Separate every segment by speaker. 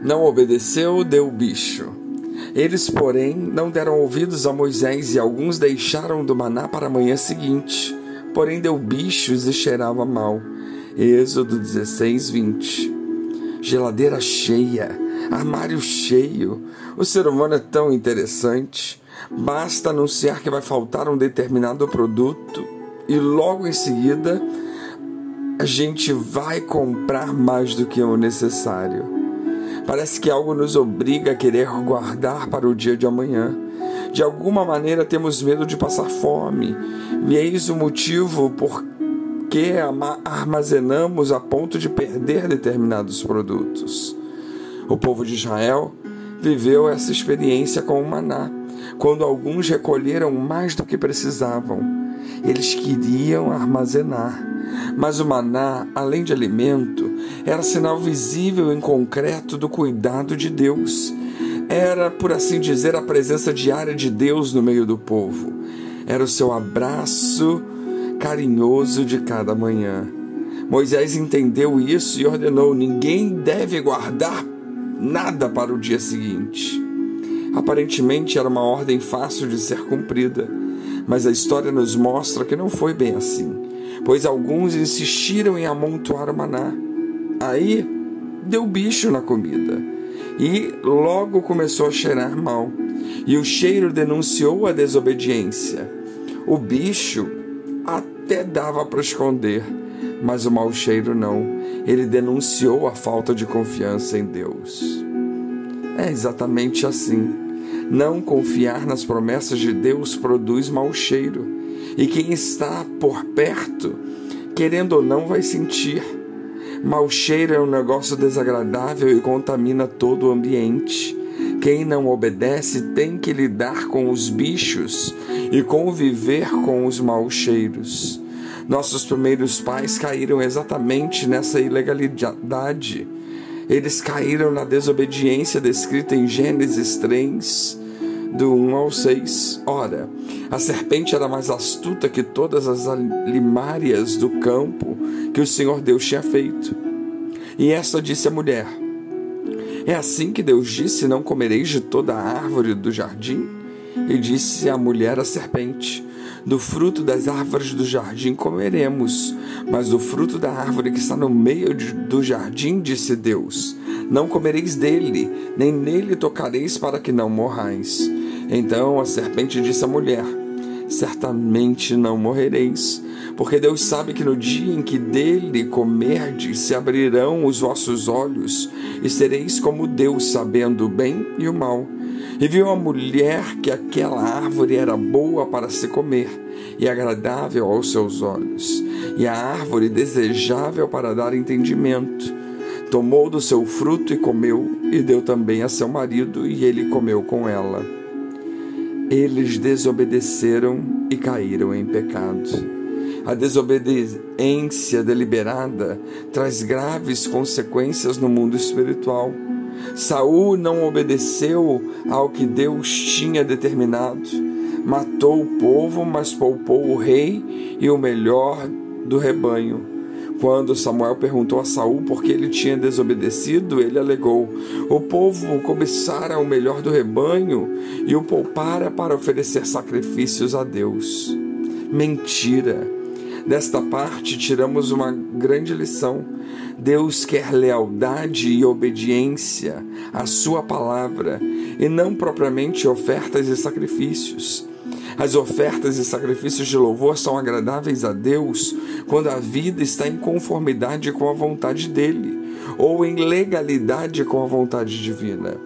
Speaker 1: não obedeceu, deu bicho. Eles, porém, não deram ouvidos a Moisés e alguns deixaram do maná para a manhã seguinte. Porém, deu bichos e cheirava mal. Êxodo 16, 20. Geladeira cheia, armário cheio. O ser humano é tão interessante. Basta anunciar que vai faltar um determinado produto e logo em seguida a gente vai comprar mais do que o necessário. Parece que algo nos obriga a querer guardar para o dia de amanhã. De alguma maneira temos medo de passar fome, e eis o motivo por que armazenamos a ponto de perder determinados produtos. O povo de Israel viveu essa experiência com o maná, quando alguns recolheram mais do que precisavam. Eles queriam armazenar mas o maná, além de alimento, era sinal visível e concreto do cuidado de Deus. Era, por assim dizer, a presença diária de Deus no meio do povo. Era o seu abraço carinhoso de cada manhã. Moisés entendeu isso e ordenou: ninguém deve guardar nada para o dia seguinte. Aparentemente era uma ordem fácil de ser cumprida, mas a história nos mostra que não foi bem assim pois alguns insistiram em amontoar o maná. Aí deu bicho na comida e logo começou a cheirar mal. E o cheiro denunciou a desobediência. O bicho até dava para esconder, mas o mau cheiro não. Ele denunciou a falta de confiança em Deus. É exatamente assim. Não confiar nas promessas de Deus produz mau cheiro e quem está por perto, querendo ou não, vai sentir. Mau cheiro é um negócio desagradável e contamina todo o ambiente. Quem não obedece tem que lidar com os bichos e conviver com os maus cheiros. Nossos primeiros pais caíram exatamente nessa ilegalidade. Eles caíram na desobediência descrita em Gênesis 3, do 1 ao 6. Ora, a serpente era mais astuta que todas as limárias do campo que o Senhor Deus tinha feito. E esta disse à mulher: É assim que Deus disse: Não comereis de toda a árvore do jardim? E disse a mulher à serpente: Do fruto das árvores do jardim comeremos, mas do fruto da árvore que está no meio de, do jardim, disse Deus: Não comereis dele, nem nele tocareis para que não morrais. Então a serpente disse à mulher: Certamente não morrereis, porque Deus sabe que no dia em que dele comerdes, se abrirão os vossos olhos e sereis como Deus, sabendo o bem e o mal. E viu a mulher que aquela árvore era boa para se comer e agradável aos seus olhos, e a árvore desejável para dar entendimento. Tomou do seu fruto e comeu, e deu também a seu marido, e ele comeu com ela eles desobedeceram e caíram em pecado. A desobediência deliberada traz graves consequências no mundo espiritual. Saul não obedeceu ao que Deus tinha determinado. Matou o povo, mas poupou o rei e o melhor do rebanho. Quando Samuel perguntou a Saul por que ele tinha desobedecido, ele alegou: O povo cobiçara o melhor do rebanho e o poupara para oferecer sacrifícios a Deus. Mentira! Desta parte tiramos uma grande lição. Deus quer lealdade e obediência à Sua palavra e não propriamente ofertas e sacrifícios. As ofertas e sacrifícios de louvor são agradáveis a Deus quando a vida está em conformidade com a vontade dele ou em legalidade com a vontade divina.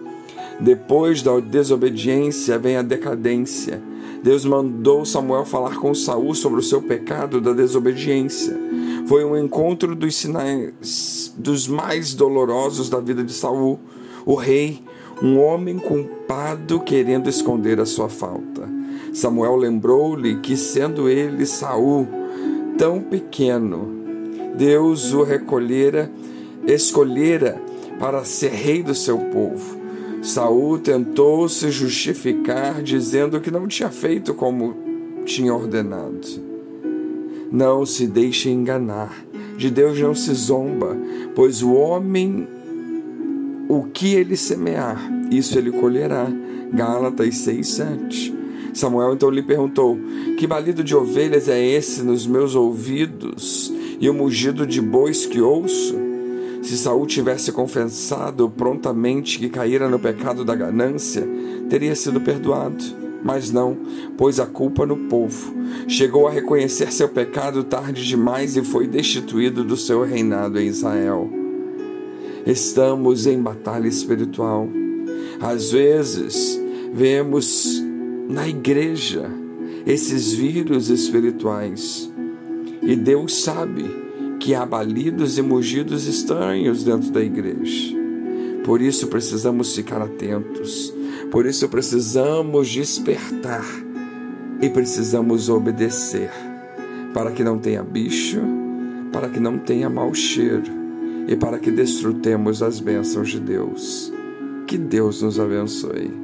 Speaker 1: Depois da desobediência vem a decadência. Deus mandou Samuel falar com Saul sobre o seu pecado da desobediência. Foi um encontro dos sinais dos mais dolorosos da vida de Saul, o rei, um homem culpado querendo esconder a sua falta. Samuel lembrou-lhe que, sendo ele Saul tão pequeno, Deus o recolhera, escolhera para ser rei do seu povo. Saul tentou se justificar dizendo que não tinha feito como tinha ordenado. Não se deixe enganar. De Deus não se zomba, pois o homem o que ele semear, isso ele colherá. Gálatas 6, 7. Samuel então lhe perguntou: Que balido de ovelhas é esse nos meus ouvidos e o mugido de bois que ouço? Se Saul tivesse confessado prontamente que caíra no pecado da ganância, teria sido perdoado. Mas não, pôs a culpa no povo. Chegou a reconhecer seu pecado tarde demais e foi destituído do seu reinado em Israel. Estamos em batalha espiritual. Às vezes, vemos na igreja esses vírus espirituais. E Deus sabe que há balidos e mugidos estranhos dentro da igreja. Por isso precisamos ficar atentos. Por isso precisamos despertar e precisamos obedecer para que não tenha bicho, para que não tenha mau cheiro e para que desfrutemos as bênçãos de Deus. Que Deus nos abençoe.